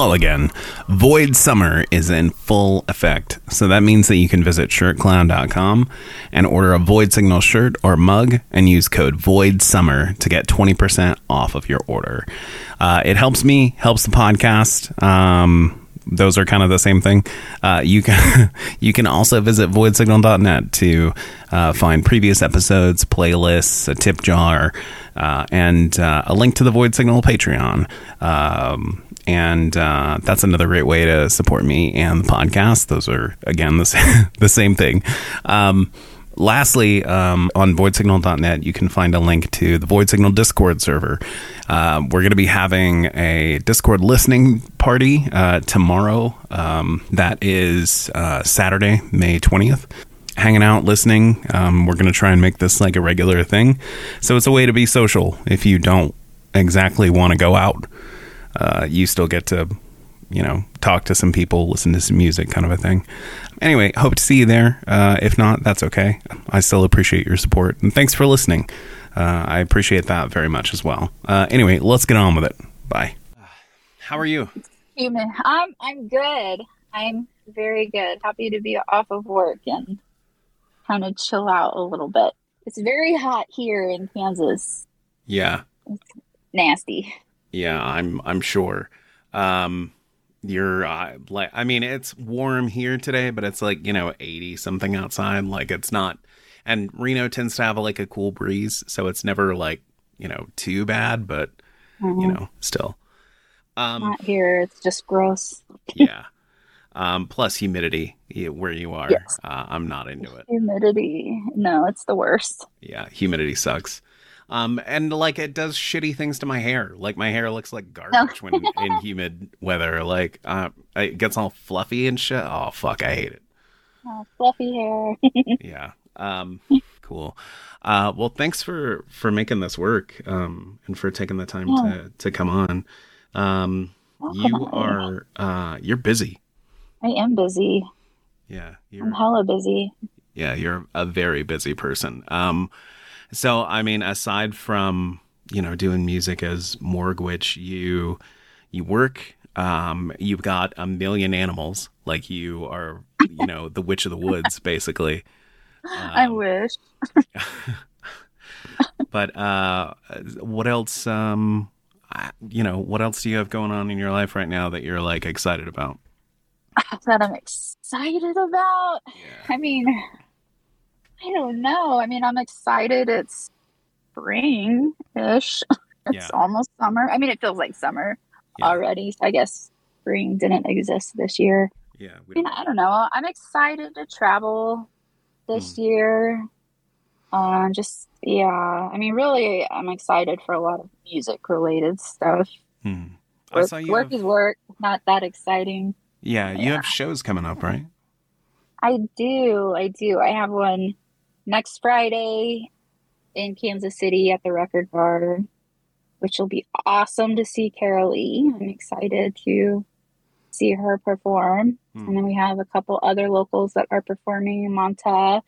Again. Void Summer is in full effect. So that means that you can visit shirtclown.com and order a Void Signal shirt or mug and use code Void Summer to get 20% off of your order. Uh, it helps me, helps the podcast. Um, those are kind of the same thing. Uh, you can you can also visit voidsignal.net to uh, find previous episodes, playlists, a tip jar, uh, and uh, a link to the Void Signal Patreon. Um, and uh, that's another great way to support me and the podcast. Those are again the same, the same thing. Um, lastly, um, on voidsignal.net, you can find a link to the Void Signal Discord server. Uh, we're going to be having a Discord listening party uh, tomorrow. Um, that is uh, Saturday, May 20th. Hanging out, listening. Um, we're going to try and make this like a regular thing. So it's a way to be social if you don't exactly want to go out. Uh, you still get to you know, talk to some people, listen to some music, kind of a thing. Anyway, hope to see you there. Uh, if not, that's okay. I still appreciate your support. And thanks for listening. Uh, I appreciate that very much as well. Uh, anyway, let's get on with it. Bye. How are you? Human. I'm I'm good. I'm very good. Happy to be off of work and kind of chill out a little bit. It's very hot here in Kansas. Yeah. It's nasty. Yeah, I'm I'm sure. Um, you're uh, like i mean it's warm here today but it's like you know 80 something outside like it's not and reno tends to have like a cool breeze so it's never like you know too bad but mm-hmm. you know still. Um not here it's just gross. Yeah. Um plus humidity where you are yes. uh, i'm not into it. Humidity. No it's the worst. Yeah humidity sucks um, and like it does shitty things to my hair. Like my hair looks like garbage when in humid weather. Like uh, it gets all fluffy and shit. Oh fuck, I hate it. Oh, fluffy hair. yeah. Um, cool. Uh, well, thanks for for making this work. Um, and for taking the time yeah. to to come on. Um, you are uh, you're busy. I am busy. Yeah, I'm hella busy. Yeah, you're a very busy person. Um, so, I mean, aside from you know doing music as Morgue VVitch, you you work. Um, you've got a million animals. Like you are, you know, the witch of the woods, basically. Um, I wish. but uh, what else? Um, you know, what else do you have going on in your life right now that you're like excited about? That I'm excited about. Yeah. I mean, I don't know. I mean, I'm excited. It's spring ish. it's yeah. almost summer. I mean, it feels like summer yeah. already. So I guess spring didn't exist this year. Yeah. I mean, I don't know. I'm excited to travel this mm. year. Um, just yeah. I mean, really, I'm excited for a lot of music related stuff. Mm. Work, work have... is work. Not that exciting. Yeah, you yeah. have shows coming up, right? I do. I do. I have one next Friday in Kansas City at the Record Bar, which will be awesome to see Carolee. I'm excited to see her perform. Hmm. And then we have a couple other locals that are performing Monta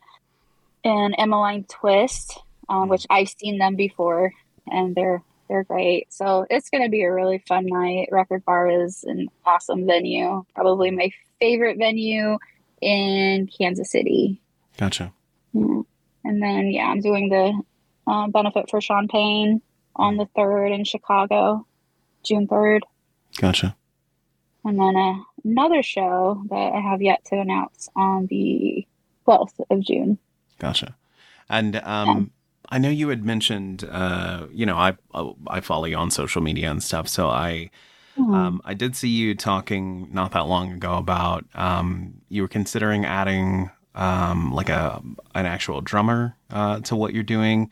and Emmeline Twist, um, which I've seen them before, and they're they're great. So it's going to be a really fun night. Record Bar is an awesome venue, probably my favorite venue in Kansas City. Gotcha. And then, yeah, I'm doing the uh, benefit for Sean Payne on the 3rd in Chicago, June 3rd. Gotcha. And then uh, another show that I have yet to announce on the 12th of June. Gotcha. And um, yeah. I know you had mentioned, uh, you know, I I follow you on social media and stuff, so I mm-hmm. um, I did see you talking not that long ago about um, you were considering adding um, like a an actual drummer uh, to what you're doing.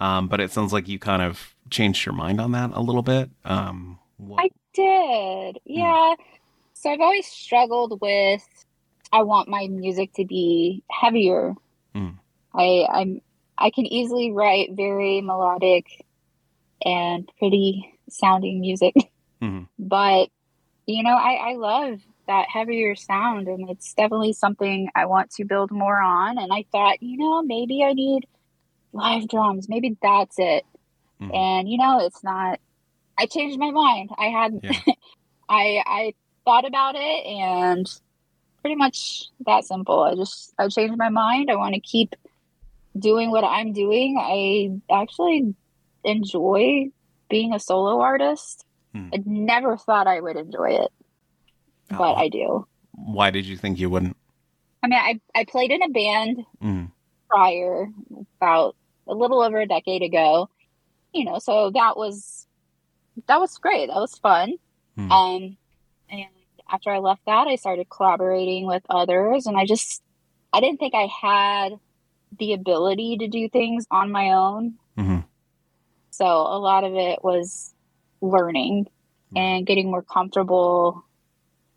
Um, but it sounds like you kind of changed your mind on that a little bit. Um, what... I did, yeah. Mm. So I've always struggled with. I want my music to be heavier. Mm. I I'm I can easily write very melodic and pretty sounding music, mm-hmm. but you know I I love that heavier sound and it's definitely something I want to build more on and I thought, you know, maybe I need live drums. Maybe that's it. Mm. And you know, it's not I changed my mind. I had yeah. I I thought about it and pretty much that simple. I just I changed my mind. I want to keep doing what I'm doing. I actually enjoy being a solo artist. Hmm. I never thought I would enjoy it, but Oh. I do. Why did you think you wouldn't? I mean, I I played in a band Mm. prior about a little over a decade ago. You know, so that was that was great. That was fun. Hmm. Um and after I left that, I started collaborating with others and I just I didn't think I had the ability to do things on my own. Mhm. So a lot of it was learning and getting more comfortable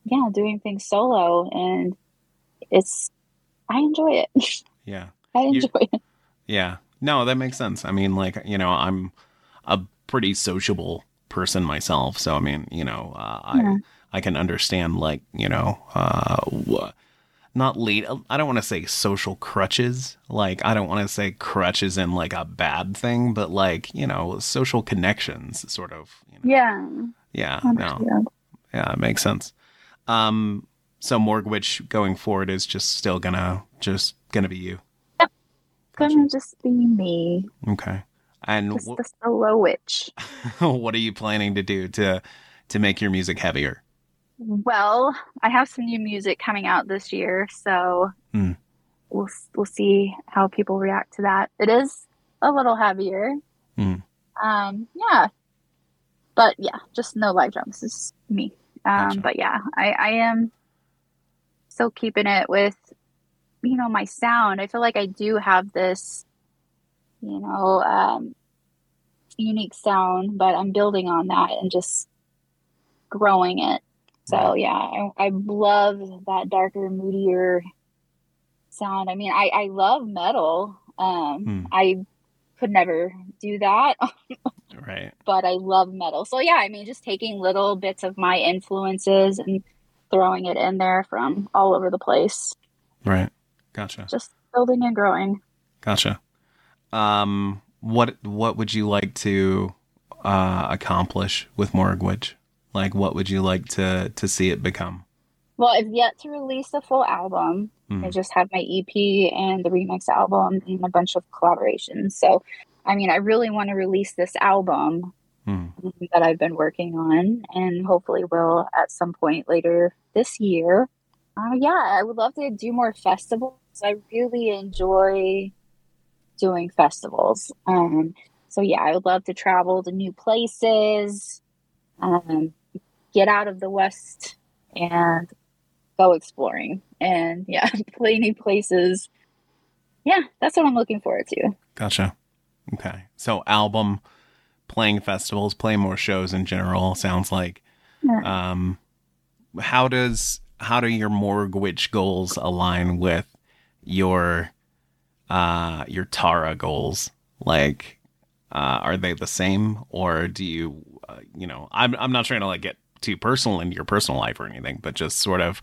yeah, doing things solo and it's I enjoy it. Yeah. I You- enjoy it. Yeah. No, that makes sense. I mean, like, you know, I'm a pretty sociable person myself. So, I mean, you know, uh, Yeah. I, I can understand, like, you know, uh, not lead, I don't want to say social crutches. Like, I don't want to say crutches in like a bad thing, but like, you know, social connections sort of. You know, Yeah. yeah. No. Yeah, it makes sense. Um, so Morgue VVitch going forward is just still gonna, just gonna be you. Yep. Gonna just be me. Okay. And Just wh- the solo witch. what are you planning to do to to make your music heavier? Well, I have some new music coming out this year, so Hmm. we'll we'll see how people react to that. It is a little heavier. Hmm. Um, yeah, but yeah, just no live drums is me. Um, Gotcha. but yeah, I I am still keeping it with you know my sound. I feel like I do have this you know um, unique sound, but I'm building on that and just growing it. So yeah, I, I love that darker, moodier sound. I mean, I, I love metal. Um, Hmm. I could never do that, Right. but I love metal. So yeah, I mean, just taking little bits of my influences and throwing it in there from all over the place, Right. Gotcha. just building and growing. Gotcha. Um, what what would you like to uh, accomplish with Morgue VVitch? Like, what would you like to to see it become? Well, I've yet to release a full album. Hmm. I just have my EP and the remix album and a bunch of collaborations. So, I mean, I really want to release this album Hmm. that I've been working on and hopefully will at some point later this year. Uh, yeah, I would love to do more festivals. I really enjoy doing festivals. Um, so, yeah, I would love to travel to new places, um, get out of the West and go exploring and, yeah, play new places. Yeah, that's what I'm looking forward to. Gotcha. Okay. So album, playing festivals, play more shows in general. Sounds like. Yeah. Um, how does how do your Morgue VVitch goals align with your uh your Tara goals? Like, uh, are they the same, or do you, uh, you know, I'm I'm not trying to like get too personal into your personal life or anything, but just sort of,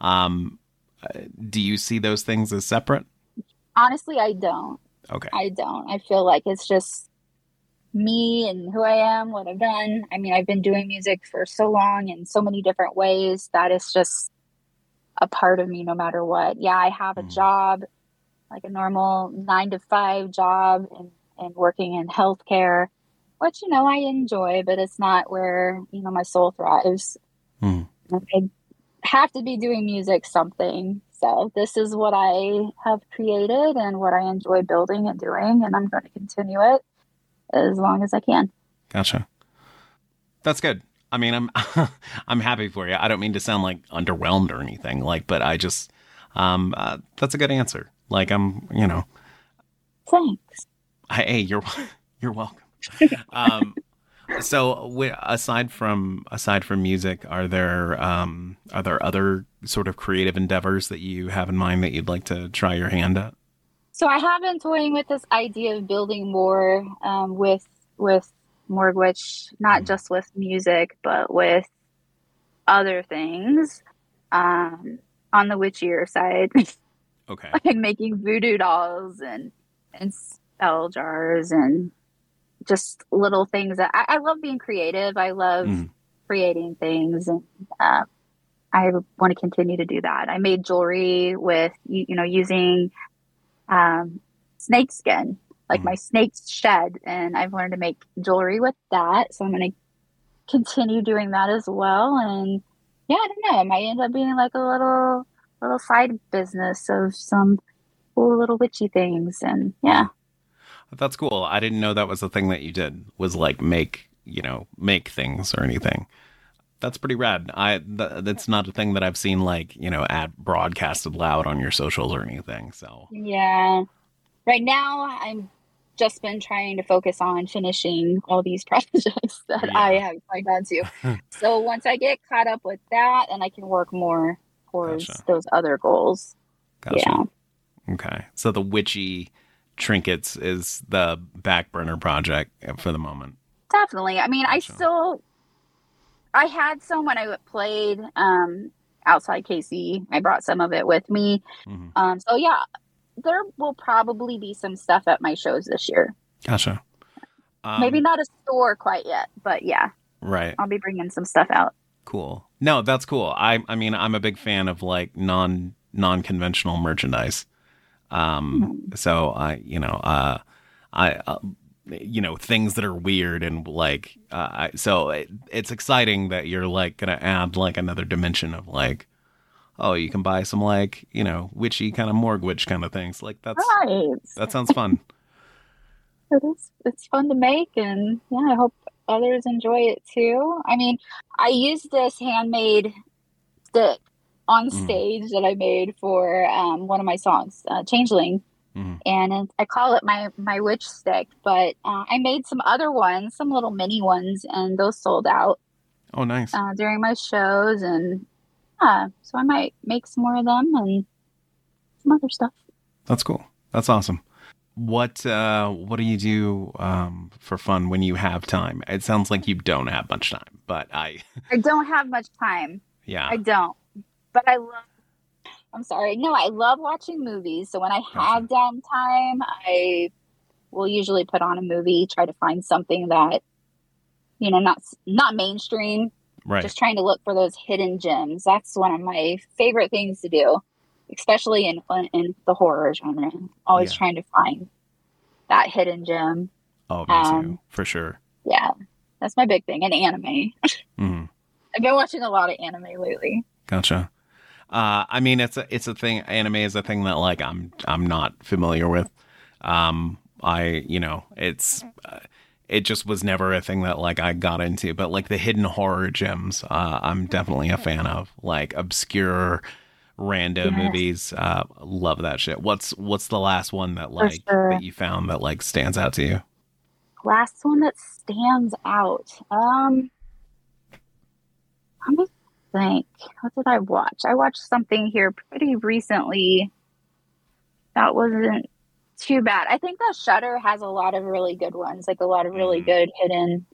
um, do you see those things as separate? Honestly, I don't. Okay. I don't. I feel like it's just me and who I am, what I've done. I mean, I've been doing music for so long in so many different ways that it's just a part of me no matter what. Yeah, I have a Mm. job, like a normal nine to five job and, and working in healthcare, which, you know, I enjoy, but it's not where, you know, my soul thrives. Mm. I have to be doing music something. So this is what I have created and what I enjoy building and doing, and I'm going to continue it as long as I can. Gotcha. That's good. I mean, I'm I'm happy for you. I don't mean to sound like underwhelmed or anything, like, but I just um uh, that's a good answer. Like I'm, you know, Thanks. hey, you're you're welcome. um so aside from aside from music, are there um are there other sort of creative endeavors that you have in mind that you'd like to try your hand at? So I have been toying with this idea of building more um, with with Morgue VVitch, not just with music, but with other things. Um, on the witchier side, Okay. like making voodoo dolls and and spell jars and just little things that I, I love being creative. I love Mm. creating things, and uh, I want to continue to do that. I made jewelry with you, you know using um, snake skin, like Mhm. my snake's shed, and I've learned to make jewelry with that. So I'm going to continue doing that as well. And yeah, I don't know. It might end up being like a little little side business of some cool little witchy things. And yeah, That's cool. I didn't know that was a thing that you did. Was like make you know make things or anything. That's pretty rad. I th- that's not a thing that I've seen like you know ad broadcasted loud on your socials or anything. So yeah. Right now, I'm just been trying to focus on finishing all these projects that I have signed on to. so once I get caught up with that, and I can work more towards Gotcha. those other goals. gotcha. Yeah. Okay. So the witchy trinkets is the back burner project for the moment. Definitely. I mean, I still, I had some when I played um, outside KC. I brought some of it with me. Mhm. Um, so yeah, there will probably be some stuff at my shows this year. Gotcha. Um, Maybe not a store quite yet, but yeah, right. I'll be bringing some stuff out. Cool. No, that's cool. I I mean, I'm a big fan of like non non conventional merchandise. Um, so I, you know, uh, I, uh, you know, things that are weird and like, uh, I, so it, it's exciting that you're like gonna add like another dimension of like, oh, you can buy some like, you know, witchy kind of morgue witch kind of things. Like that's Right. that sounds fun. It is. It's fun to make, and yeah, I hope others enjoy it too. I mean, I used this handmade stick on Mm. stage that I made for um, one of my songs, uh, "Changeling," Mhm. and I call it my my witch stick. But uh, I made some other ones, some little mini ones, and those sold out Oh, nice. uh, during my shows, and yeah, so I might make some more of them and some other stuff. That's cool. That's awesome. What uh what do you do um for fun when you have time? It sounds like you don't have much time, but I I don't have much time. yeah. I don't. But I love I'm sorry. No, I love watching movies. So when I have downtime, I will usually put on a movie, try to find something that you know, not not mainstream, right. just trying to look for those hidden gems. That's one of my favorite things to do, especially in in the horror genre. Always Yeah. trying to find that hidden gem. oh, me too, um, for sure. Yeah. That's my big thing. And anime. hmm I've been watching a lot of anime lately. Gotcha. Uh I mean it's a it's a thing anime is a thing that like I'm I'm not familiar with. Um I, you know, it's uh, it just was never a thing that like I got into, but like the hidden horror gems, uh, I'm definitely a fan of. Like obscure, random Yes. movies, uh, love that shit. What's what's the last one that like sure. that you found that like stands out to you? last one that stands out um me think what did i watch i watched something here pretty recently that wasn't too bad i think that Shudder has a lot of really good ones like a lot of really Mhm. good hidden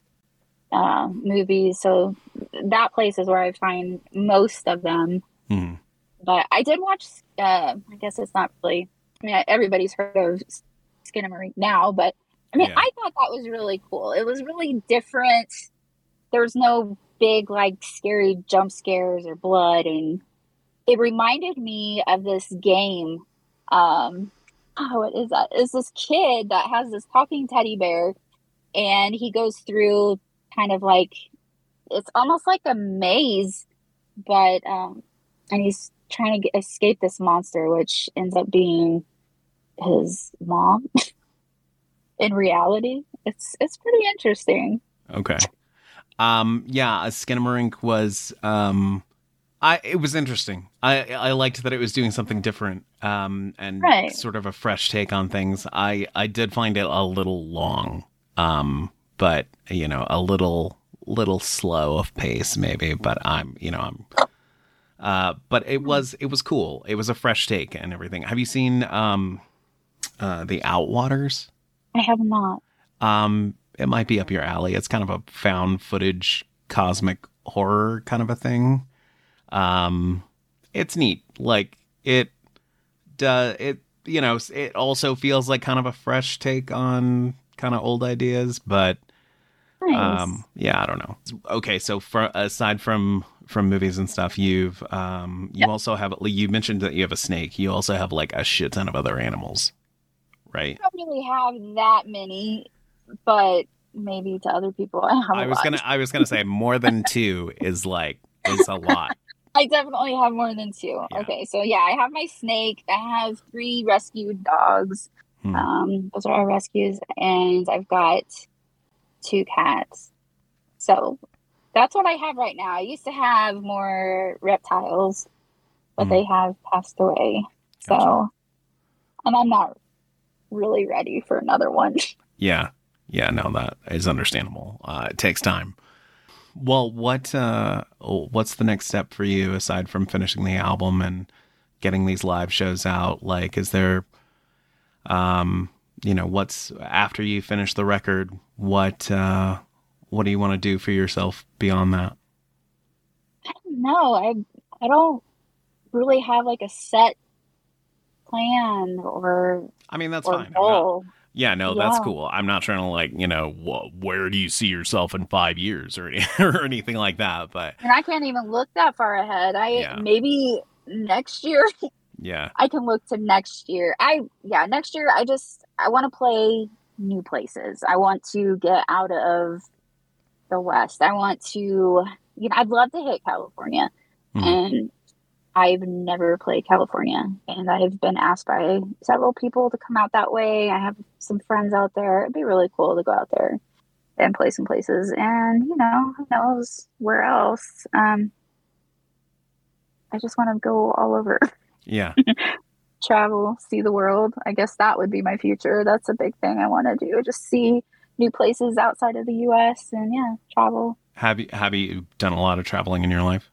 uh, movies so that place is where i find most of them Mhm. but I did watch. Uh, I guess it's not really. I mean, everybody's heard of Skinamarink now, but I mean, Yeah. I thought that was really cool. It was really different. There was no big like scary jump scares or blood, and it reminded me of this game. Um, oh, what is that? It's this kid that has this talking teddy bear, and he goes through kind of like it's almost like a maze, but um, and he's trying to get, escape this monster, which ends up being his mom. In reality, it's it's pretty interesting. Okay. Um yeah, a Skinamarink was um I it was interesting. I I liked that it was doing something different um and Right. sort of a fresh take on things. I I did find it a little long. Um but you know, a little little slow of pace maybe, but I'm, you know, I'm uh but it was it was cool. It was a fresh take and everything. Have you seen um uh The Outwaters? I have not. Um, it might be up your alley. It's kind of a found footage cosmic horror kind of a thing. Um, it's neat. Like it does it. You know, it also feels like kind of a fresh take on kind of old ideas, but Nice. Um, yeah, I don't know. Okay, so for aside from from movies and stuff, you've um, you Yep. also have you mentioned that you have a snake. You also have like a shit ton of other animals, right? I don't really have that many, but maybe to other people I have. I a was lot. gonna I was gonna say more than two is like is a lot. I definitely have more than two. Yeah. Okay, so yeah, I have my snake. I have three rescued dogs. Hmm. Um, those are our rescues, and I've got two cats. So that's what I have right now. I used to have more reptiles, but Hmm. they have passed away. So, and I'm not really ready for another one. Yeah. Yeah, no, that is understandable. Uh, it takes time. Well, what uh what's the next step for you aside from finishing the album and getting these live shows out? Like is there um you know, what's after you finish the record, what uh what do you want to do for yourself beyond that? no, I I don't really have like a set plan or I mean, that's or fine. I'm not- goal. Yeah, no, that's cool. I'm not trying to like, you know, wh- where do you see yourself in 5 years or any, or anything like that, but And I can't even look that far ahead. I Yeah. maybe next year yeah. I can look to next year. I yeah, next year I just I want to play new places. I want to get out of the West. I want to you know, I'd love to hit California. Mhm. And I've never played California and I've been asked by several people to come out that way. I have some friends out there. It'd be really cool to go out there and play some places and you know, who knows where else. Um I just want to go all over Yeah. travel, see the world. I guess that would be my future. That's a big thing I want to do. Just see new places outside of the US and yeah, travel. Have you have you done a lot of traveling in your life?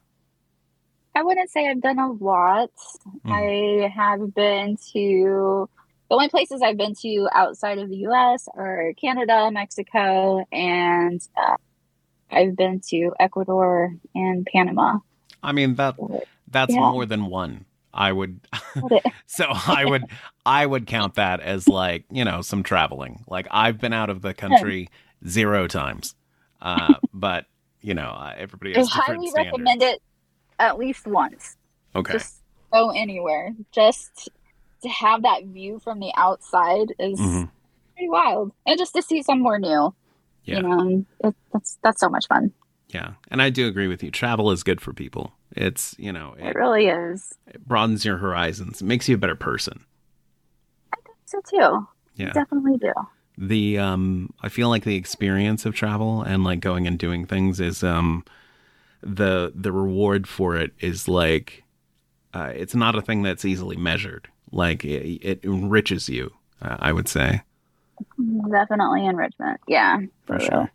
I wouldn't say I've done a lot. I have been to the only places I've been to outside of the US are Canada, Mexico, and uh, I've been to Ecuador and Panama. I mean that that's Yeah. more than one. I would so I would I would count that as like, you know, some traveling. Like I've been out of the country zero times. Uh but, you know, everybody has different highly standards. recommend it at least once. Okay. just go anywhere just to have that view from the outside is Mhm. pretty wild and just to see somewhere new Yeah. you know it, that's that's so much fun Yeah. And I do agree with you. Travel is good for people. It's, you know, it it, really is it broadens your horizons. It makes you a better person. I think so too Yeah. definitely do the um i feel like the experience of travel and like going and doing things is um the the reward for it is like uh, it's not a thing that's easily measured. Like it, it enriches you uh, i would say. Definitely enrichment. Yeah for real. sure.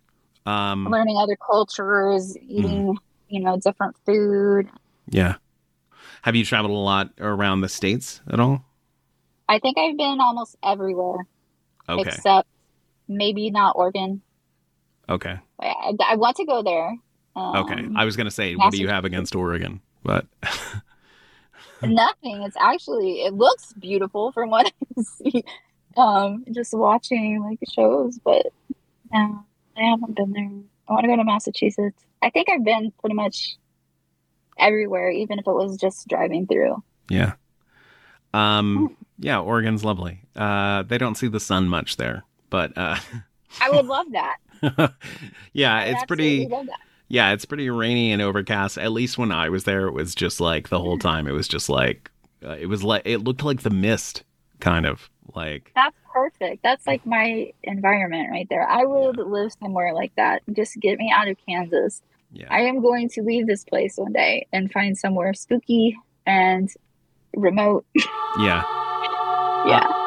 Um learning other cultures eating Mm-hmm. you know different food. Yeah. Have you traveled a lot around the states at all? I think i've been almost everywhere okay. except maybe not oregon. Okay. I, I want to go there um, okay i was gonna say what do you have against oregon but Nothing. It's actually it looks beautiful from what I see. Um, just watching like shows, but no, I haven't been there. I want to go to Massachusetts. I think I've been pretty much everywhere, even if it was just driving through. Yeah. Um yeah, Oregon's lovely. Uh they don't see the sun much there, but uh I would love that. yeah, I it's pretty. Yeah, it's pretty rainy and overcast. At least when I was there it was just like the whole time it was just like uh, it was like it looked like the mist kind of like That's perfect. That's like my environment right there. I would live somewhere like that. Just get me out of Kansas. yeah. I am going to leave this place one day and find somewhere spooky and remote. yeah. Yeah. up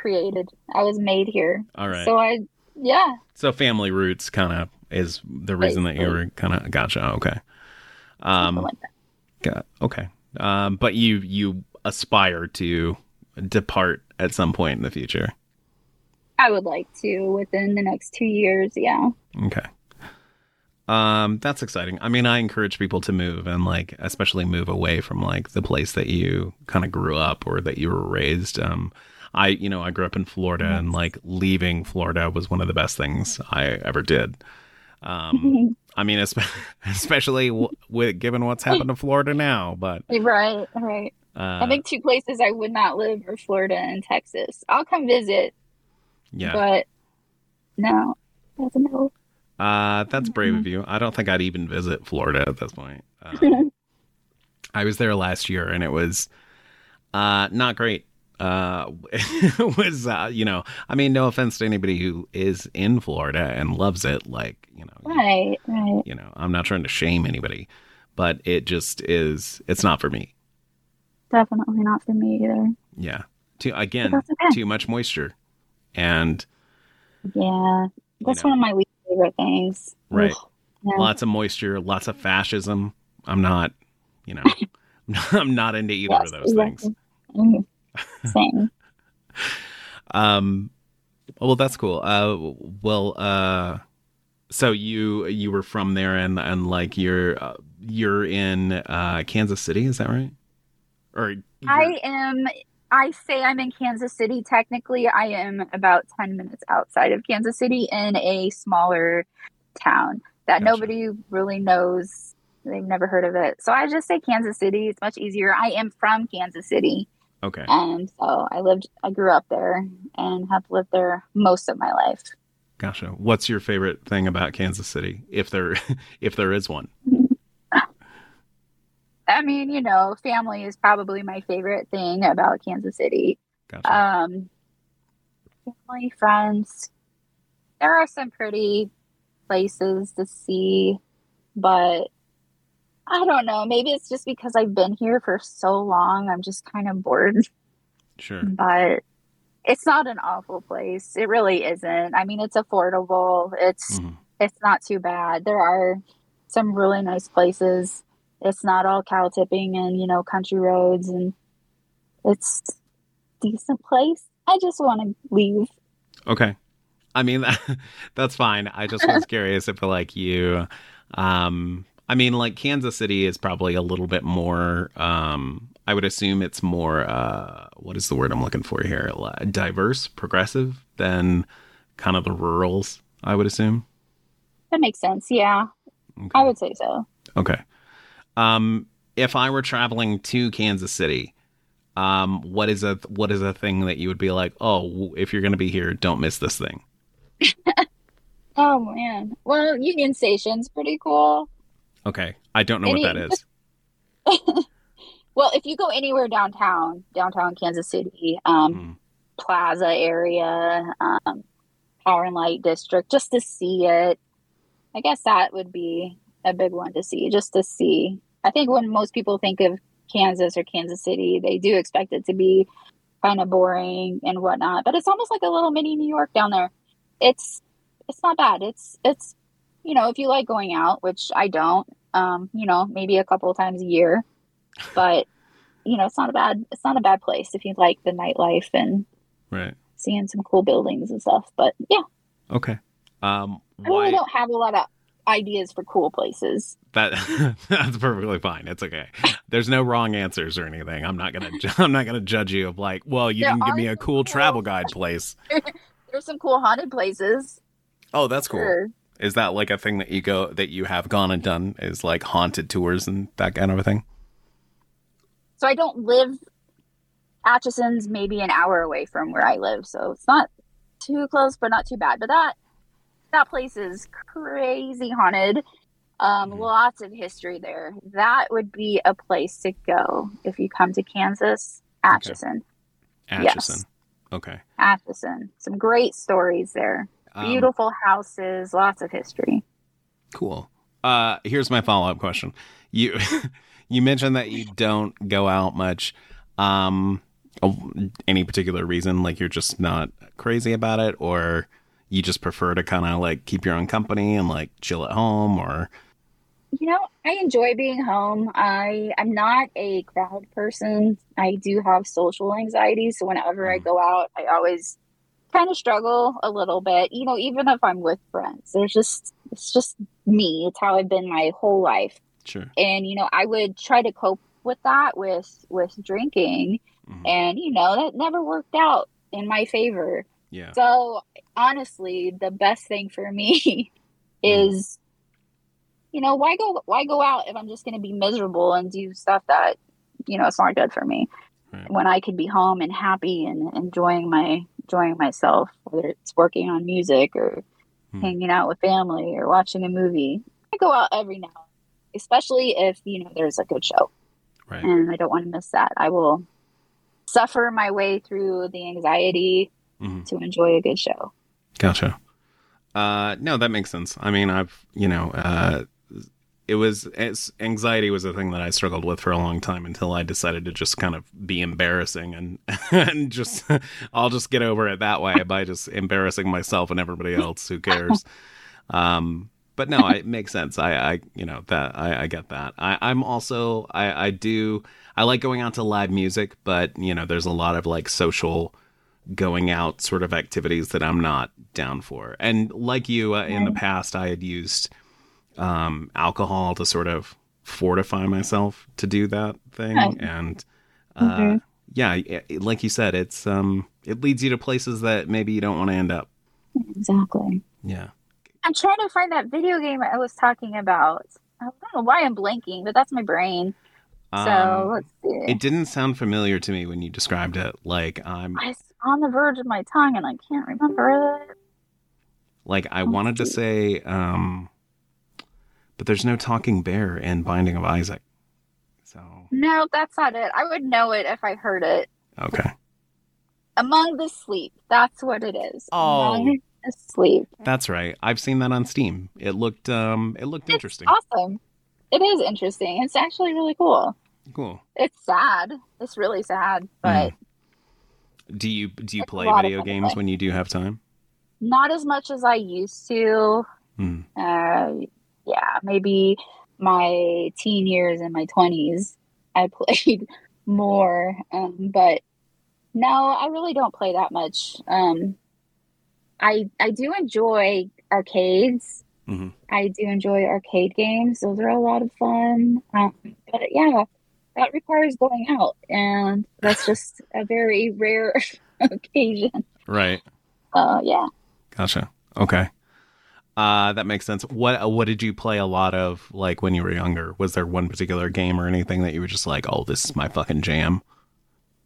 created. I was made here. All right. So I, yeah, So family roots kind of is the reason that you were kind of gotcha. Okay. something Um. like that. Got, okay. Um. But you you aspire to depart at some point in the future. I would like to within the next two years. Yeah. Okay. Um, that's exciting. I mean, I encourage people to move and like, especially move away from like the place that you kind of grew up or that you were raised. Um, I, you know, I grew up in Florida and like leaving Florida was one of the best things I ever did. Um, I mean, especially with given what's happened to Florida now, but right. Right. uh, I think two places I would not live are Florida and Texas. I'll come visit, yeah, but no, that's a no. uh, that's brave of you. I don't think I'd even visit Florida at this point. Um, I was there last year and it was uh not great. Uh was uh you know, I mean no offense to anybody who is in Florida and loves it like, you know, Right. Right. you know, I'm not trying to shame anybody, but it just is it's not for me. Definitely not for me either. Yeah. Too again, okay. too much moisture. And Yeah. That's know. one of my least favorite things. Right. Yeah. lots of moisture, lots of fascism. I'm not, you know, I'm not into either Yes, of those things. exactly. Same. Um, well, that's cool. Uh, well, uh, so you you were from there, and and like you're uh, you're in uh, Kansas City, is that right? Or I am. I say I'm in Kansas City. Technically, I am about 10 minutes outside of Kansas City in a smaller town that Gotcha. nobody really knows. They've never heard of it. So I just say Kansas City. It's much easier. I am from Kansas City. Okay, And so I lived, I grew up there and have lived there most of my life. gotcha. What's your favorite thing about Kansas City, if there if there is one? I mean, you know, family is probably my favorite thing about Kansas City. Gotcha. Um, family, friends. There are some pretty places to see, but I don't know. Maybe it's just because I've been here for so long. I'm just kind of bored, sure. but it's not an awful place. It really isn't. I mean, it's affordable. It's Mhm. it's not too bad. There are some really nice places. It's not all cow tipping and you know country roads, and it's decent place. I just want to leave. Okay. I mean, that's fine. I just was curious if, like, you, um, I mean, like, Kansas City is probably a little bit more, um, I would assume it's more, uh, what is the word I'm looking for here? Diverse, progressive than kind of the rurals, I would assume. That makes sense. Yeah, Okay. I would say so. Okay. Um, if I were traveling to Kansas City, um, what is a what is a thing that you would be like? Oh, if you're going to be here, don't miss this thing. Oh man. Well, Union Station's pretty cool. Okay, I don't know Any- what that is. Well, if you go anywhere downtown, downtown Kansas City, um, Hmm. Plaza area, um, Power and Light District, just to see it. I guess that would be a big one to see, just to see. I think when most people think of Kansas or Kansas City, they do expect it to be kind of boring and whatnot. But it's almost like a little mini New York down there. It's it's not bad. It's it's you know if you like going out, which I don't, um, you know maybe a couple of times a year, but you know it's not a bad it's not a bad place if you like the nightlife and Right. seeing some cool buildings and stuff. But yeah, Okay. Um, I really don't have a lot of ideas for cool places. that that's perfectly fine. It's okay. There's no wrong answers or anything. I'm not gonna I'm not gonna judge you of like, well, you There didn't give me a cool cool- travel guide place. There's some cool haunted places. Oh, that's cool. Sure. Is that like a thing that you go that you have gone and done? Is like haunted tours and that kind of a thing? So I don't live. Atchison's maybe an hour away from where I live, so it's not too close, but not too bad. But that that place is crazy haunted. Um, Mhm. lots of history there. That would be a place to go if you come to Kansas. Atchison, Atchison. Yes. Okay. Atchison. Some great stories there. Um, Beautiful houses, lots of history. Cool. Uh, here's my follow up question. You You mentioned that you don't go out much. Um, oh, any particular reason? Like you're just not crazy about it, or you just prefer to kind of like keep your own company and like chill at home, or you know, I enjoy being home. I I'm not a crowd person. I do have social anxiety, so whenever I Mhm. go out, I always kind of struggle a little bit. You know, even if I'm with friends, there's just it's just me. It's how I've been my whole life. sure. And you know, I would try to cope with that with with drinking, Mhm. and you know, that never worked out in my favor. Yeah. So honestly, the best thing for me is, you know, why go why go out if I'm just going to be miserable and do stuff that, you know, it's not good for me. Right. When I could be home and happy and enjoying my enjoying myself, whether it's working on music or Hmm. hanging out with family or watching a movie. I go out every now, and then, especially if you know there's a good show Right. and I don't want to miss that. I will suffer my way through the anxiety Mhm. to enjoy a good show. Gotcha. Uh, no, that makes sense. I mean, I've you know, uh, it was anxiety was a thing that I struggled with for a long time until I decided to just kind of be embarrassing and and just I'll just get over it that way by just embarrassing myself and everybody else. Who cares? Um, but no, it makes sense. I, I you know that I, I get that. I, I'm also I, I do I like going out to live music, but you know, there's a lot of like social going out sort of activities that I'm not down for. And like you, uh, in the past, I had used um, alcohol to sort of fortify myself to do that thing. Right. And uh, Mhm. yeah, it- like you said, it's um, it leads you to places that maybe you don't want to end up. Exactly. Yeah. I'm trying to find that video game I was talking about. I don't know why I'm blanking, but that's my brain. So Um, let's see. it didn't sound familiar to me when you described it. Like I'm It's on the verge of my tongue and I can't remember it. like I Let's wanted to say, um, but there's no talking bear in Binding of Isaac. So No, that's not it. I would know it if I heard it. okay. Among the Sleep. That's what it is. Oh. Among the Sleep. That's right. I've seen that on Steam. It looked um it looked It's interesting. awesome. It is interesting. It's actually really cool. Cool. It's sad. It's really sad, but Do you do you It's play video games when you do have time? not as much as I used to. Hmm. Uh, yeah, maybe my teen years and my 20s, I played more. Um, but no, I really don't play that much. Um, I I do enjoy arcades. Mhm. I do enjoy arcade games. Those are a lot of fun. Um, but yeah, that requires going out, and that's just a very rare occasion. Right. Uh, yeah. Gotcha. Okay. Uh, that makes sense. What what did you play a lot of like when you were younger? Was there one particular game or anything that you were just like, oh, this is my fucking jam?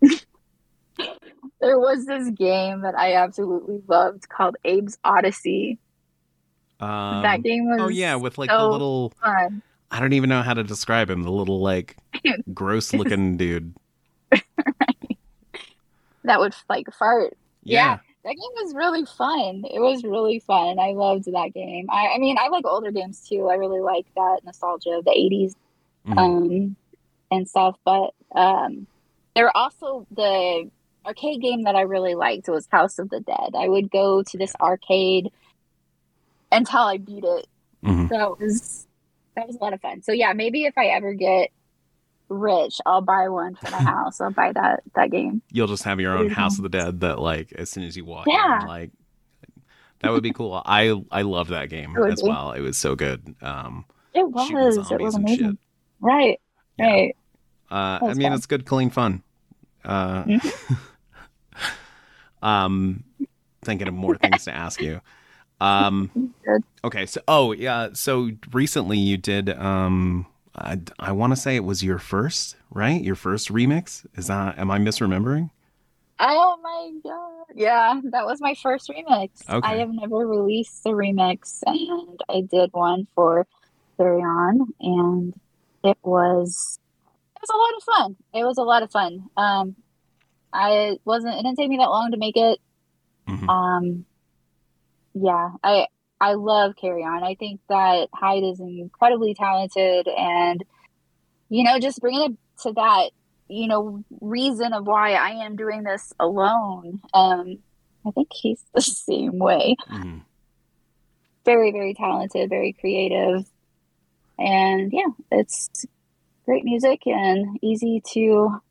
There was this game that I absolutely loved called Abe's Oddysee. Um, that game was oh yeah, with like the little fun. I don't even know how to describe him. The little like gross looking dude. That would like fart. Yeah. That game was really fun. It was really fun. I loved that game. I, I mean, I like older games too. I really like that nostalgia of the 80s Mhm. um, and stuff. But um, there were also the arcade game that I really liked was House of the Dead. I would go to this arcade until I beat it. Mhm. That was that was a lot of fun. So yeah, maybe if I ever get rich, I'll buy one for my house. I'll buy that that game. You'll just have your own Video House of the Dead that like as soon as you walk Yeah. in, like that would be cool. I I love that game as be. well. It was so good. Um, It was. It was amazing. Right. Yeah. Right. Uh, I mean, fun. it's good, clean fun. Uh, um, thinking of more things to ask you. Um, okay, so oh yeah, so recently you did. Um, I, I want to say it was your first, right? Your first remix. Is that? Am I misremembering? Oh my god. Yeah, that was my first remix. Okay. I have never released a remix and I did one for Carry On and it was it was a lot of fun. It was a lot of fun. Um I wasn't it didn't take me that long to make it. Mhm. Um yeah, I I love Carry On. I think that Hyde is incredibly talented and you know, just bringing it to that, you know, reason of why I am doing this alone. Um, I think he's the same way. hmm Very, very talented, very creative. And yeah, it's great music and easy to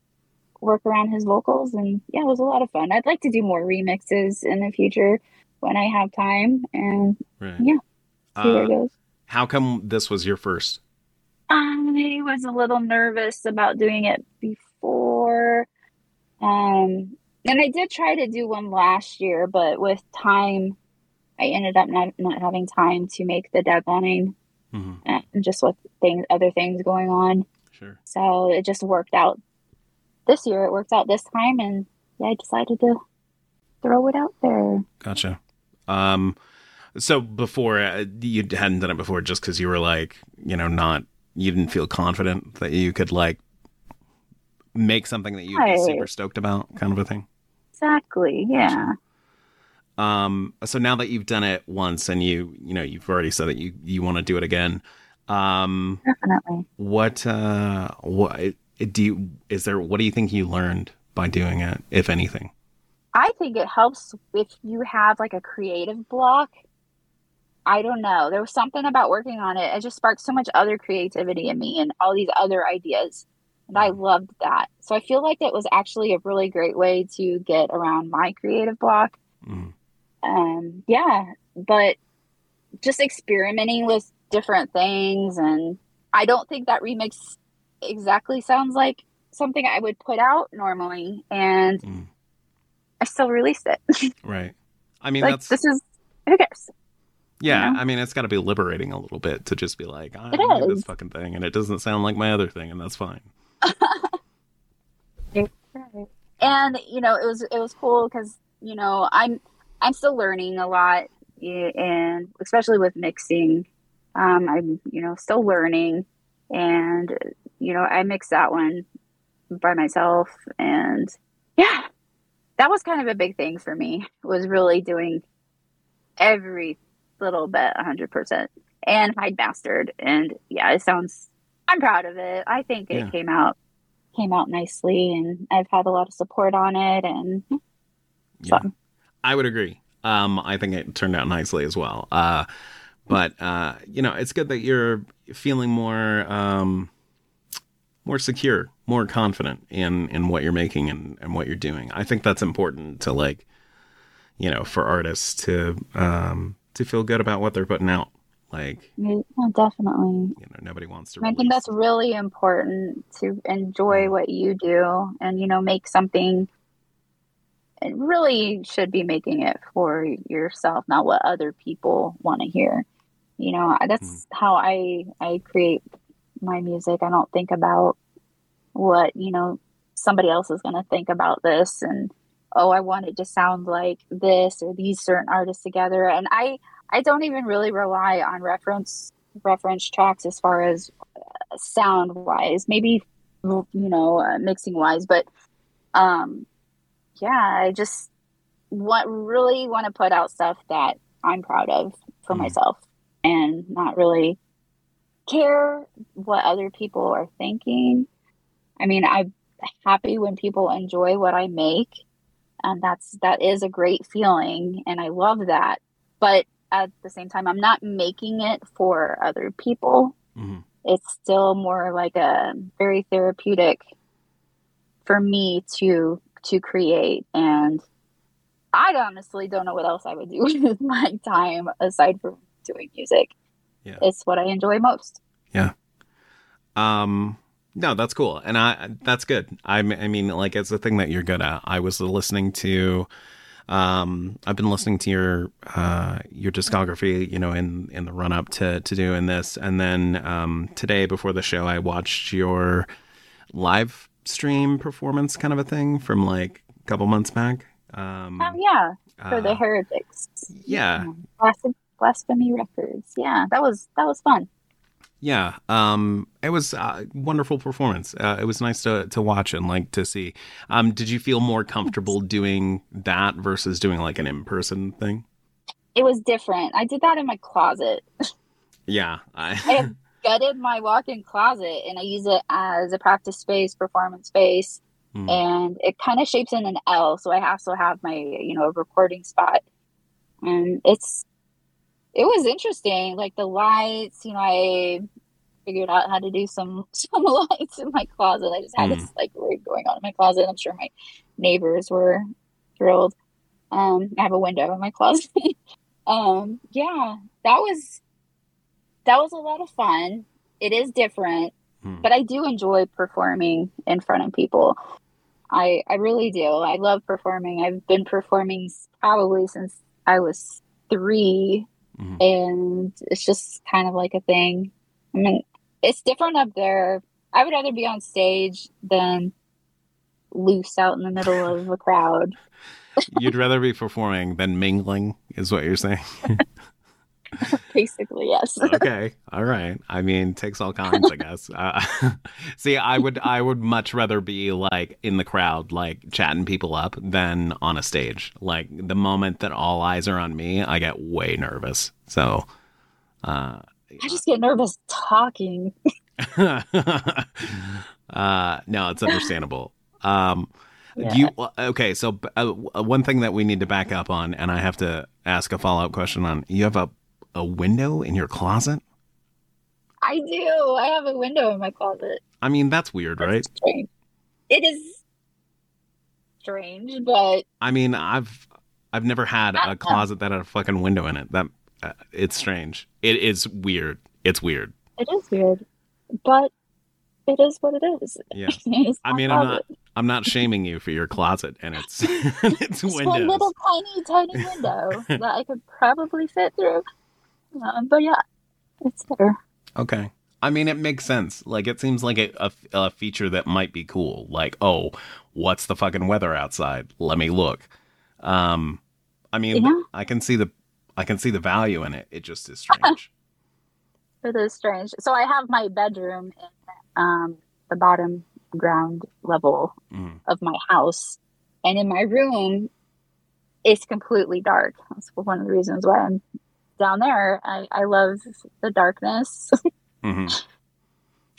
work around his vocals. And yeah, it was a lot of fun. I'd like to do more remixes in the future when I have time and Right. Yeah. see where Uh, it goes. how come this was your first? I was a little nervous about doing it before. Um, and I did try to do one last year, but with time, I ended up not, not having time to make the deadline hmm and just with things, other things going on. Sure. So it just worked out this year. It worked out this time. And yeah, I decided to throw it out there. Gotcha. Um, so before uh, you hadn't done it before, just because you were like, you know, not you didn't feel confident that you could like make something that you'd be super stoked about, kind of a thing. Exactly. Yeah. Um, so now that you've done it once and you, you know, you've already said that you you want to do it again. Um, Definitely. what uh, what do you is there? What do you think you learned by doing it, if anything? I think it helps if you have like a creative block. I don't know. There was something about working on it. It just sparked so much other creativity in me and all these other ideas. And I loved that. So I feel like it was actually a really great way to get around my creative block. Mm. Um, yeah, but just experimenting with different things. And I don't think that remix exactly sounds like something I would put out normally. And Mm. I still released it. Right. I mean, like that's this is who cares Yeah, you know? I mean, it's got to be liberating a little bit to just be like, I made this fucking thing, and it doesn't sound like my other thing, and that's fine. and you know it was it was cool because you know i'm i'm still learning a lot and especially with mixing um i'm you know still learning and you know i mix that one by myself and yeah that was kind of a big thing for me was really doing every little bit 100% and Hyde mastered and yeah it sounds i'm proud of it i think it Yeah. came out came out nicely and i've had a lot of support on it and Yeah, fun. I would agree. Um, I think it turned out nicely as well. Uh, but uh, you know, it's good that you're feeling more um, more secure, more confident in in what you're making and and what you're doing. I think that's important to like, you know, for artists to um, to feel good about what they're putting out. Like, Yeah, definitely you know, nobody wants to. I think that's really important to enjoy what you do and you know make something and really should be making it for yourself not what other people want to hear you know that's how i i create my music i don't think about what you know somebody else is going to think about this and oh i want it to sound like this or these certain artists together and i i don't even really rely on reference reference tracks as far as uh, sound wise maybe you know uh, mixing wise but um yeah i just want really want to put out stuff that i'm proud of for Mhm. myself and not really care what other people are thinking. I mean i'm happy when people enjoy what i make and that's that is a great feeling and i love that. But at the same time i'm not making it for other people. Mhm. it's still more like a very therapeutic for me to to create and i honestly don't know what else i would do with my time aside from doing music Yeah. it's what i enjoy most Yeah. Um, no, that's cool, and I that's good. I, I mean, like it's a thing that you're good at. I was listening to, um, I've been listening to your uh your discography, you know, in in the run up to to doing this, and then um today before the show, I watched your live stream performance, kind of a thing from like a couple months back. Um, um, yeah for the uh, heretics yeah, Blasphemy, blasphemy records yeah that was that was fun Yeah, um, it was a wonderful performance. Uh, it was nice to to watch and like to see. Um, did you feel more comfortable doing that versus doing like an in person thing? it was different i did that in my closet Yeah, I, I have gutted my walk-in closet and I use it as a practice space, performance space, Mm. and it kind of shapes in an L. So I also have my, you know, recording spot, and it's it was interesting. Like the lights, you know, I figured out how to do some some lights in my closet. I just had this like rig going on in my closet. I'm sure my neighbors were thrilled. Um, I have a window in my closet. um, yeah, that was that was a lot of fun. It is different, Hmm. but I do enjoy performing in front of people. I I really do. I love performing. I've been performing probably since I was 3 Mhm. and it's just kind of like a thing. I mean, it's different up there. I would rather be on stage than loose out in the middle of a crowd. You'd rather be performing than mingling, is what you're saying. Basically, yes. okay, all right. I mean, takes all kinds, I guess. Uh, see, I would, I would much rather be like in the crowd, like chatting people up, than on a stage. Like the moment that all eyes are on me, I get way nervous. So, uh, I just get nervous talking. uh, no, it's understandable. Um, Yeah. you okay? So uh, one thing that we need to back up on, and I have to ask a follow up question on. You have a a window in your closet. I do. I have a window in my closet. I mean, that's weird, right? It's strange. It is strange, but I mean, I've I've never had a closet that had a fucking window in it. That uh, it's strange. It is weird. It's weird. it is weird. But it is what it is. Yeah. I mean, I'm not I'm not shaming you for your closet and its its Just one windows. little tiny, tiny window that I could probably fit through. Um, but yeah, it's there. Okay. I mean, it makes sense. Like, it seems like a, a, a feature that might be cool. Like, oh, what's the fucking weather outside? Let me look. Um, I mean, Yeah. I can see the, I can see the value in it. It just is strange. It is strange. So I have my bedroom in um, the bottom ground level Mm. of my house, and in my room, it's completely dark. That's one of the reasons why I'm down there. I, I love the darkness, hmm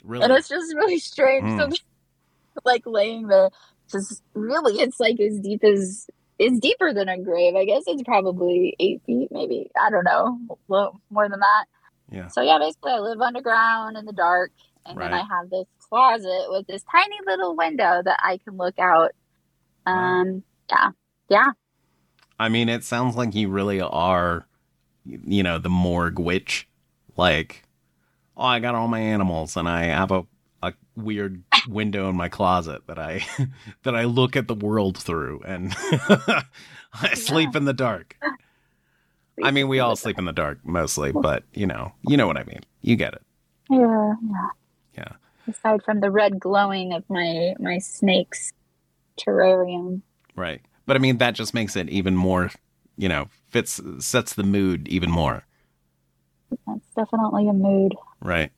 Really? and it's just really strange. Mm. So, like laying there, just really, it's like as deep as it's deeper than a grave. I guess it's probably eight feet, maybe. I don't know, well, more than that. yeah. So yeah, basically I live underground in the dark, and then I have this closet with this tiny little window that I can look out. Wow. Um, yeah, yeah, I mean, it sounds like you really are, you know, the Morgue VVitch. Like, oh, I got all my animals, and I have a a weird window in my closet that I that I look at the world through, and I sleep in the dark. I mean, we all sleep in the dark mostly, but you know, you know what I mean. You get it. Yeah, yeah. Yeah. Aside from the red glowing of my my snake's terrarium. Right. But I mean, that just makes it even more, you know, fits, sets the mood even more. That's definitely a mood. Right.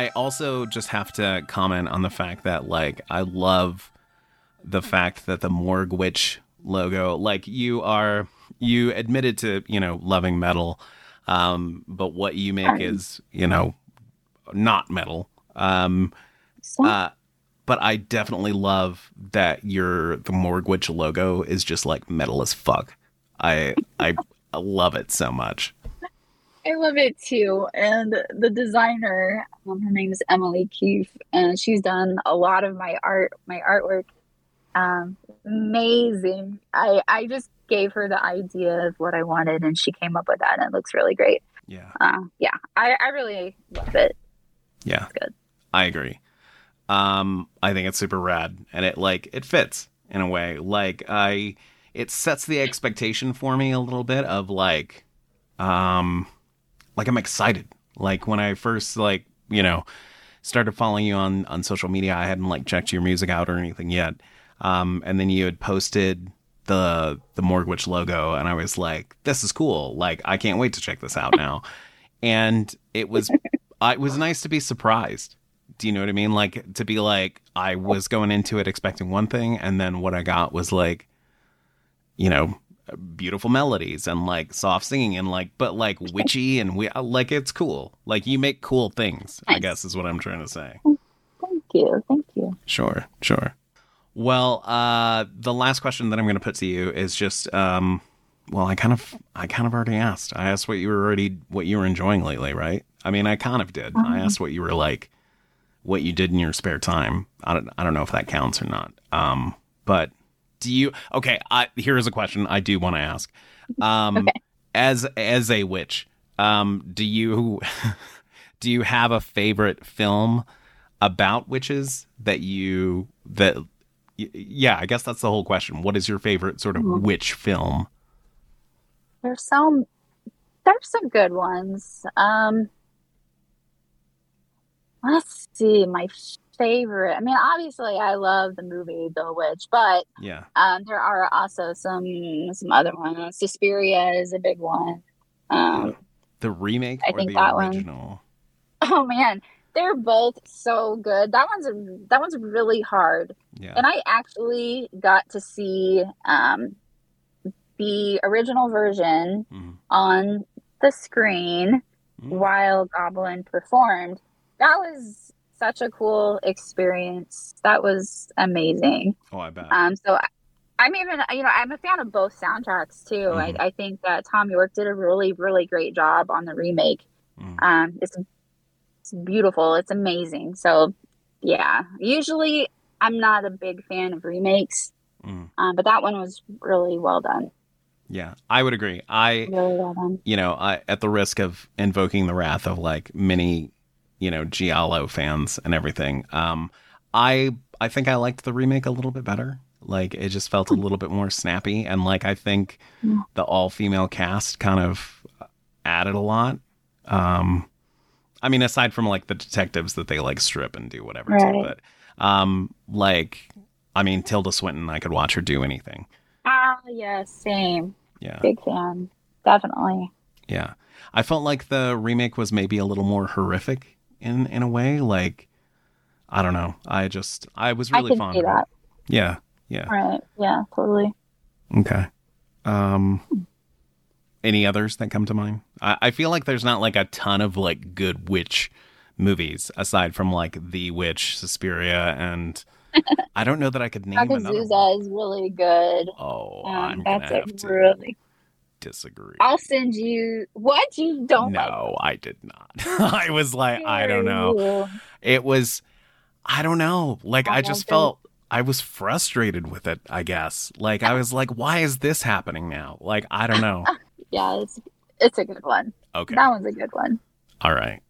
I also just have to comment on the fact that like I love the fact that the Morgue VVitch logo, like you are you admitted to, you know, loving metal, um, but what you make is, you know, not metal. Um uh but I definitely love that your the Morgue VVitch logo is just like metal as fuck. I I love it so much. I love it too. And the designer, um, her name is Emily Keefe, and she's done a lot of my art, my artwork. Um, amazing. I I just gave her the idea of what I wanted, and she came up with that, and it looks really great. Yeah. Uh, yeah, I, I really love it. Yeah. It's good. I agree. Um, I think it's super rad and it like it fits in a way. Like I it sets the expectation for me a little bit of like um like I'm excited. Like when I first like, you know, started following you on on social media, I hadn't like checked your music out or anything yet. Um and then you had posted the the Morgue VVitch logo and I was like, this is cool. Like I can't wait to check this out now. and it was I, it was nice to be surprised. Do you know what I mean? Like to be like I was going into it expecting one thing, and then what I got was like, you know, beautiful melodies and like soft singing and like, but like witchy and we like it's cool. Like you make cool things. I guess is what I'm trying to say. Thank you. Thank you. Sure, sure. Well, uh, the last question that I'm going to put to you is just, um, well, I kind of, I kind of already asked. I asked what you were already, what you were enjoying lately, right? I mean, I kind of did. I Mhm. asked what you were like, what you did in your spare time. I don't, I don't know if that counts or not. Um, but do you? Okay, I, here is a question I do want to ask. Um, Okay. as as a witch, um, do you do you have a favorite film about witches that you that yeah i guess that's the whole question what is your favorite sort of Mhm. witch film There's some there's some good ones. Um let's see, my favorite. I mean, obviously I love the movie The Witch, but yeah um there are also some some other ones. Suspiria is a big one. Um the remake I or think the that one. original oh man, they're both so good. That one's that one's really hard. yeah And I actually got to see um the original version Mhm. on the screen Mhm. while Goblin performed. That was such a cool experience. That was amazing. oh i bet Um, so I, I'm even, you know, I'm a fan of both soundtracks too. Mhm. I, I think that Thom Yorke did a really, really great job on the remake. Mhm. Um, it's, it's beautiful. It's amazing. So, yeah, usually I'm not a big fan of remakes, Mhm. um, but that one was really well done. yeah i would agree i Really well done. you know I, at the risk of invoking the wrath of like many you know giallo fans and everything. Um i i think i liked the remake a little bit better. Like it just felt a little bit more snappy. And like i think the all female cast kind of added a lot. Um i mean aside from like the detectives that they like strip and do whatever to but um like i mean tilda swinton i could watch her do anything. Ah, yeah, same. yeah. Big fan. Definitely. Yeah. I felt like the remake was maybe a little more horrific in in a way. Like I don't know. I just I was really I fond of that. it. Yeah. Yeah. Right. Yeah, totally. Okay. Um any others that come to mind? I, I feel like there's not like a ton of like good witch movies aside from like The Witch, Suspiria, and I don't know that I could name another. one. Is really good. Oh, Um, I'm gonna have a to really. Disagree. I'll send you. What you don't like? no, I did not. I was like, I don't know. It was i don't know like I i just felt i was frustrated with it i guess like i was like why is this happening now like i don't know Yeah, it's it's a good one. okay That one's a good one. all right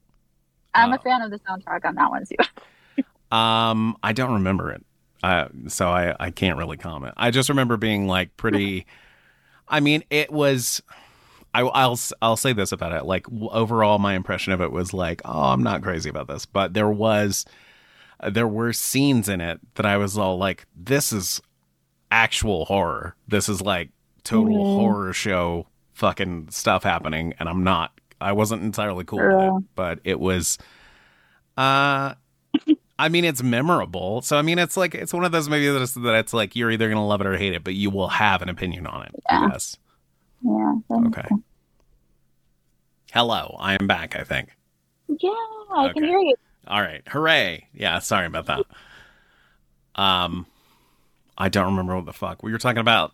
I'm Uh, a fan of the soundtrack on that one too. um i don't remember it uh, so i i can't really comment i just remember being like pretty i mean it was I, I'll I'll say this about it. Like overall, my impression of it was like, oh, I'm not crazy about this, but there was, there were scenes in it that I was all like, this is actual horror. This is like total Mhm. horror show fucking stuff happening, and I'm not. I wasn't entirely cool with it, but it was. Uh, I mean, it's memorable. So I mean, it's like it's one of those movies that it's, that it's like you're either gonna love it or hate it, but you will have an opinion on it. Yeah. Yes. Yeah. Okay. sense. Hello, I am back. I think. Yeah, I can hear you. All right, hooray! Yeah, sorry about that. Um, I don't remember what the fuck we were talking about.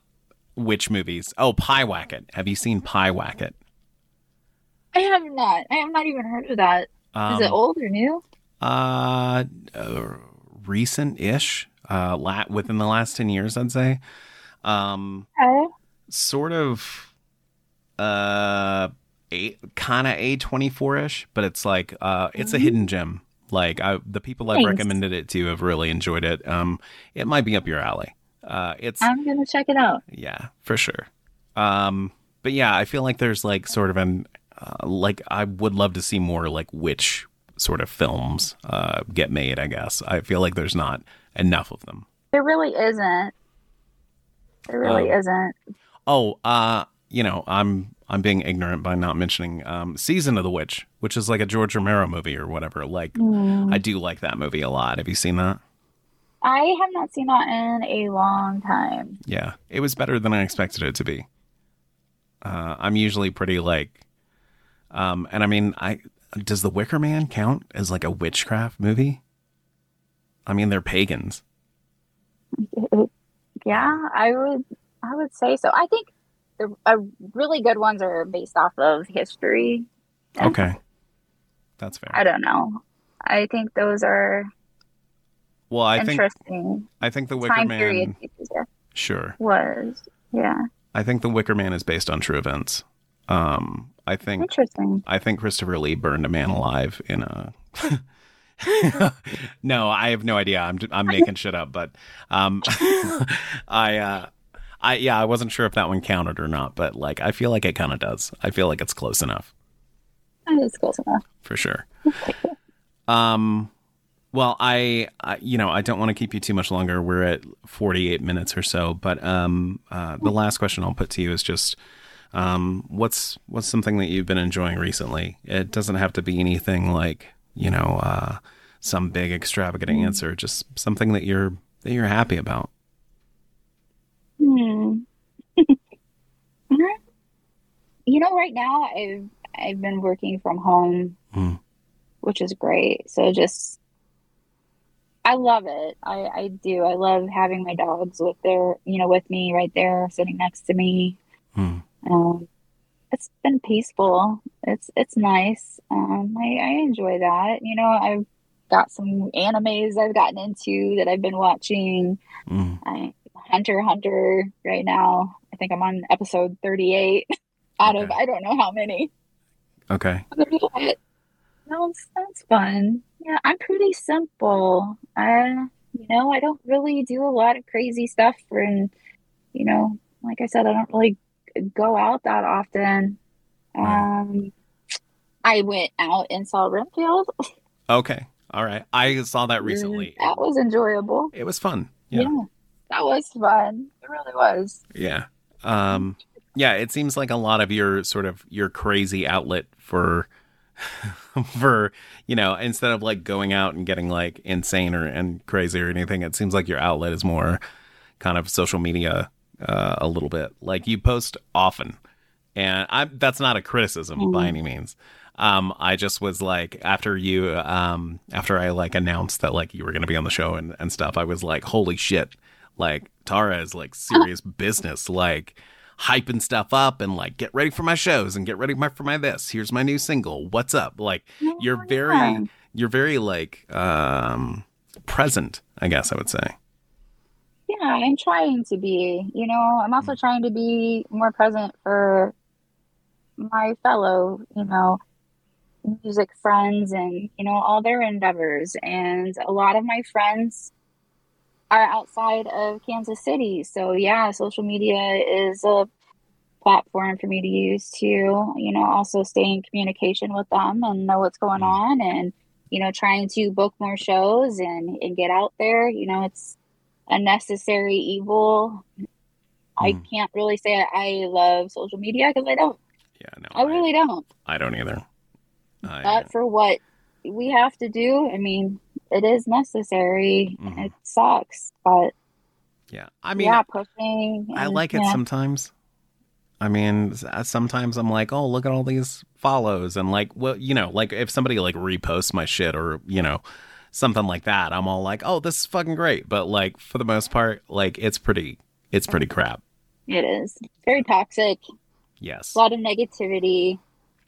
Which movies? Oh, Pyewacket. Have you seen Pyewacket? I have not. I have not even heard of that. Is Um, it old or new? Uh, uh recent-ish. Uh, lat within the last ten years, I'd say. Um, Okay. sort of. Uh, a kind of a twenty four ish, but it's like uh, it's a Mhm. hidden gem. Like I, the people I've recommended it to have really enjoyed it. Um, it might be up your alley. Uh, it's I'm gonna check it out. yeah, for sure. Um, but yeah, I feel like there's like sort of an uh, like I would love to see more like which sort of films uh get made. I guess I feel like there's not enough of them. There really isn't. There really Um, isn't. Oh, uh, you know, I'm I'm being ignorant by not mentioning um, Season of the Witch, which is like a George Romero movie or whatever. Like, Hmm. I do like that movie a lot. Have you seen that? I have not seen that in a long time. Yeah, it was better than I expected it to be. Uh, I'm usually pretty like, um, and I mean, I does The Wicker Man count as like a witchcraft movie? I mean, they're pagans. Yeah, I would. I would say so. I think the uh, really good ones are based off of history. Okay, that's fair. I don't know. I think those are well, I think interesting. I think The Wicker Time Man. period Sure, was. Yeah, I think The Wicker Man is based on true events. Um, I think interesting. I think Christopher Lee burned a man alive in a. no, I have no idea. I'm I'm making shit up, but um, I uh, I yeah, I wasn't sure if that one counted or not, but like I feel like it kind of does. I feel like it's close enough That is close enough. for sure. Um, well, I, I you know I don't want to keep you too much longer. We're at 48 minutes or so, but um, uh, the last question I'll put to you is just. Um, what's what's something that you've been enjoying recently? It doesn't have to be anything like you know uh, some big extravagant answer. Just something that you're that you're happy about. Hmm. you know, right now I've I've been working from home, Hmm. which is great. So just I love it. I I do. I love having my dogs with their, you know, with me right there, sitting next to me. Hmm. Um, it's been peaceful. It's it's nice. Um, I I enjoy that. You know, I've got some animes I've gotten into that I've been watching. Mm. I Hunter Hunter right now. I think I'm on episode 38 out of I don't know how many. Okay. There's a lot. Sounds sounds fun. Yeah, I'm pretty simple. I you know, I don't really do a lot of crazy stuff and you know, like I said, I don't really go out that often. Um I went out and saw Renfield. Okay. All right. I saw that recently. That was enjoyable. It was fun. Yeah. Yeah. That was fun. It really was. Yeah. Um yeah, it seems like a lot of your sort of your crazy outlet for for, you know, instead of like going out and getting like insane or and crazy or anything, it seems like your outlet is more kind of social media uh, a little bit. Like you post often. And I that's not a criticism by Mhm. any means. Um, I just was like after you um after I like announced that like you were gonna be on the show and, and stuff, I was like, holy shit. Like Tara is like serious business, like hyping stuff up and like get ready for my shows and get ready my, for my this. Here's my new single. What's up? Like you're Oh, very yeah. you're very like um present, I guess I would say. Yeah, I'm trying to be. You know, I'm also mm. trying to be more present for my fellow, you know, music friends and, you know, all their endeavors. And a lot of my friends are outside of Kansas City. So, yeah, social media is a platform for me to use to, you know, also stay in communication with them and know what's going mm. on and, you know, trying to book more shows and, and get out there. You know, it's a necessary evil. I Mm. can't really say I love social media because I don't. Yeah, no. I really don't. I don't either. I, uh, Not for what we have to do. I mean, it is necessary. Mhm. It sucks, but Yeah. I mean, yeah, pushing. I like it yeah. sometimes. I mean, uh, sometimes I'm like, oh, look at all these follows, and like, well, you know, like if somebody like reposts my shit or you know, something like that, I'm all like, oh, this is fucking great. But like for the most part, like it's pretty, it's pretty crap. It is very toxic. Yes. A lot of negativity.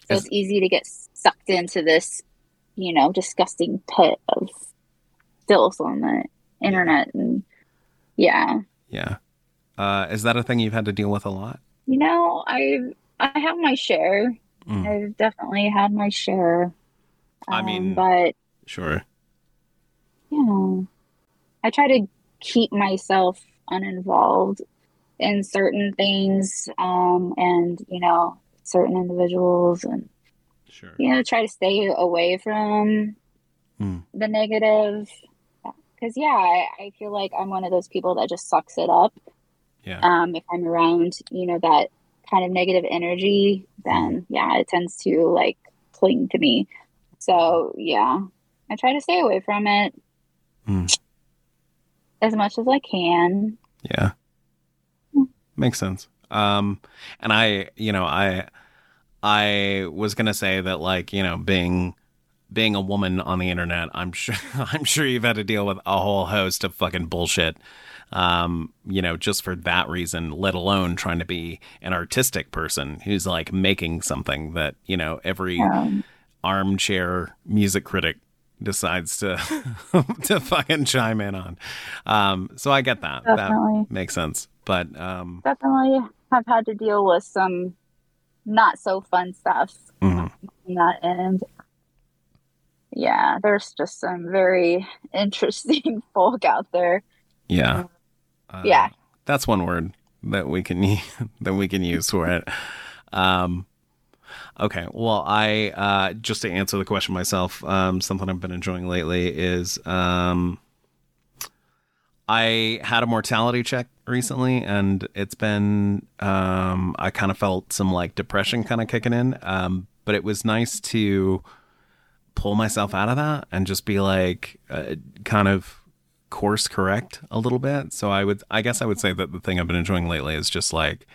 So Is- it's easy to get sucked into this, you know, disgusting pit of filth on the internet. And yeah, Yeah. Uh, is that a thing you've had to deal with a lot? you know, I I have my share. Mm, I've definitely had my share. I Um, mean- but sure. You know, I try to keep myself uninvolved in certain things, um, and you know, certain individuals, and Sure. you know, try to stay away from Hmm. the negative. Because yeah, I, I feel like I'm one of those people that just sucks it up. Yeah. Um, if I'm around, you know, that kind of negative energy, then yeah, it tends to like cling to me. So yeah, I try to stay away from it Hmm. as much as I can. Yeah. Makes sense. Um and I, you know, I I was going to say that like, you know, being being a woman on the internet, I'm sure I'm sure you've had to deal with a whole host of fucking bullshit. Um, you know, just for that reason, let alone trying to be an artistic person who's like making something that, you know, every Um, armchair music critic decides to to fucking chime in on. Um, so I get that. Definitely. That makes sense. But um, definitely have had to deal with some not so fun stuff mhm, on that end. Yeah, there's just some very interesting folk out there. yeah, uh, Yeah. that's one word that we can that we can use for it. Um, okay, well, I uh, just to answer the question myself, um, something I've been enjoying lately is um, I had a mortality check recently, and it's been um, I kind of felt some like depression kind of kicking in, um, but it was nice to pull myself out of that and just be like uh, kind of course correct a little bit. So I would I guess I would say that the thing I've been enjoying lately is just like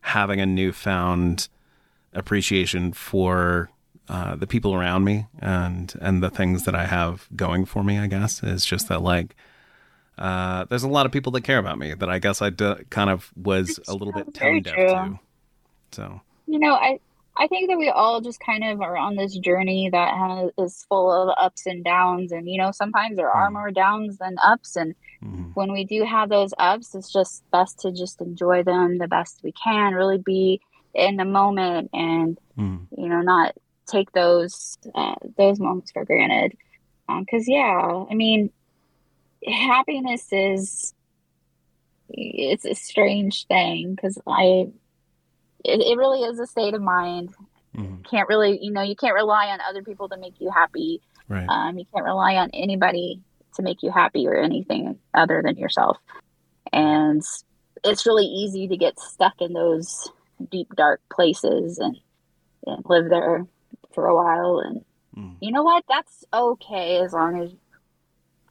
having a newfound appreciation for uh, the people around me and and the things that I have going for me. I guess is just that like uh, there's a lot of people that care about me that I guess I d- kind of was a little bit tone deaf true. to. So You know, I I think that we all just kind of are on this journey that has, is full of ups and downs, and you know, sometimes there are Mm. more downs than ups, and mhm, when we do have those ups, it's just best to just enjoy them the best we can, really be in the moment, and mhm, you know, not take those uh, those moments for granted. Because yeah, I mean, happiness is it's a strange thing because I it, it really is a state of mind. mhm. Can't really, you know, you can't rely on other people to make you happy. right. Um, you can't rely on anybody to make you happy or anything other than yourself. And it's really easy to get stuck in those deep, dark places and, and live there for a while. And Mhm. you know what? That's okay as long as you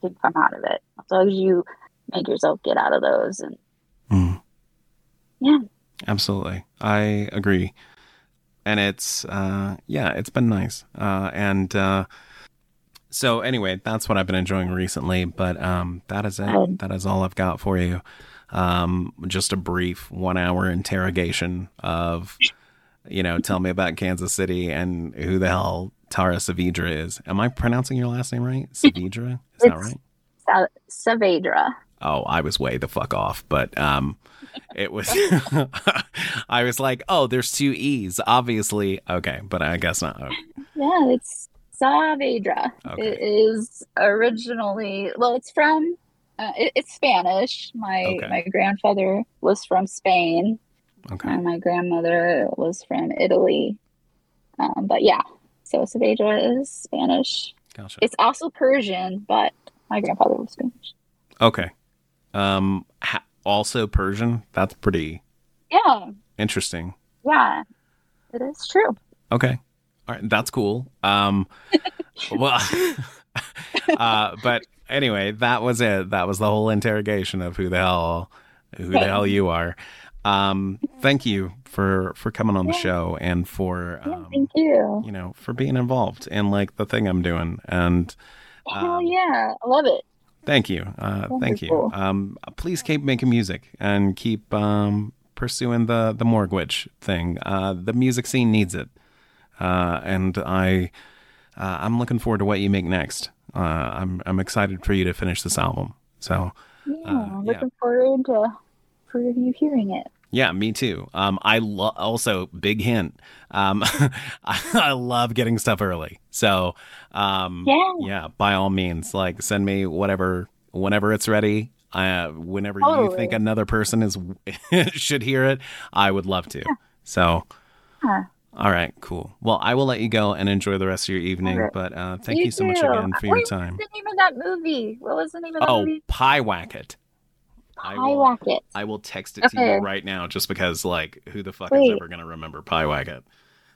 can come out of it. As long as you make yourself get out of those. And Mm. Yeah. Absolutely. I agree. And it's uh yeah, it's been nice. Uh and uh so anyway, that's what I've been enjoying recently, but um that is it. That is all I've got for you. Um just a brief 1-hour interrogation of you know, tell me about Kansas City and who the hell Tara Savidra is. Am I pronouncing your last name right? Savidra? Is that right? Saavedra. oh, I was way the fuck off, but um, it was. I was like, oh, there's two e's, obviously. Okay, but I guess not. Okay. Yeah, it's Saavedra. Okay. It is originally well, it's from uh, it, it's Spanish. My Okay. my grandfather was from Spain, Okay. and my grandmother was from Italy. Um, but yeah, so Saavedra is Spanish. Gotcha. It's also Persian, but my grandfather was Spanish. Okay. Um, ha- also Persian. That's pretty Yeah, interesting. yeah, it is true. Okay. All right, that's cool. Um, well, uh, but anyway, that was it. That was the whole interrogation of who the hell, who the hell you are. Um, thank you for for coming on the Yeah. show and for Yeah, um, thank you. you know for being involved in like the thing I'm doing. And Hell um, yeah, I love it. thank you, uh, thank you. Wonderful. Um, please keep making music and keep um, pursuing the the Morgue VVitch thing. Uh, the music scene needs it, uh, and I uh, I'm looking forward to what you make next. Uh, I'm I'm excited for you to finish this album. So Yeah, uh, yeah. looking forward to for you hearing it. yeah, me too. Um, I lo- also big hint. Um, I, love getting stuff early. So um, Yeah. yeah, by all means, like send me whatever whenever it's ready. Uh, whenever you think another person is should hear it, I would love to. So. Yeah. All right, cool. Well, I will let you go and enjoy the rest of your evening. Alright. But uh, thank you, so much again for your Wait, time. What's the name of that movie? What was the name of that Oh, movie? Pyewacket. I Pie will- Wacket. I will text it to you right now, just because, like, who the fuck is ever gonna remember Pyewacket?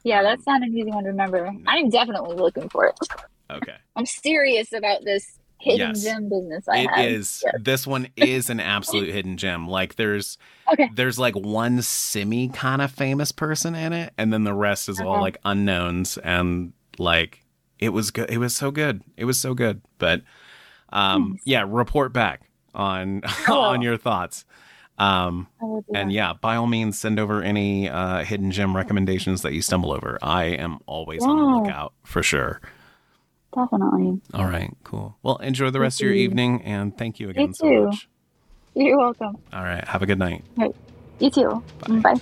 Yeah, Um, that's not an easy one to remember. I'm definitely looking for it. Okay, I'm serious about this hidden Yes. gem business I it have. is. Yes. This one is an absolute hidden gem. Like, there's Okay. there's like one semi kind of famous person in it, and then the rest is all like unknowns. And like, it was good. It was so good. It was so good. But um, yeah, report back on will. on your thoughts. Um, I will do and yeah, by all means, send over any uh, hidden gem recommendations that you stumble over. I am always on the lookout for sure. Definitely. All right, cool. Well, enjoy the rest of your you. evening, and thank you again so too. much. You're welcome. All right, have a good night. You too. Bye. Bye.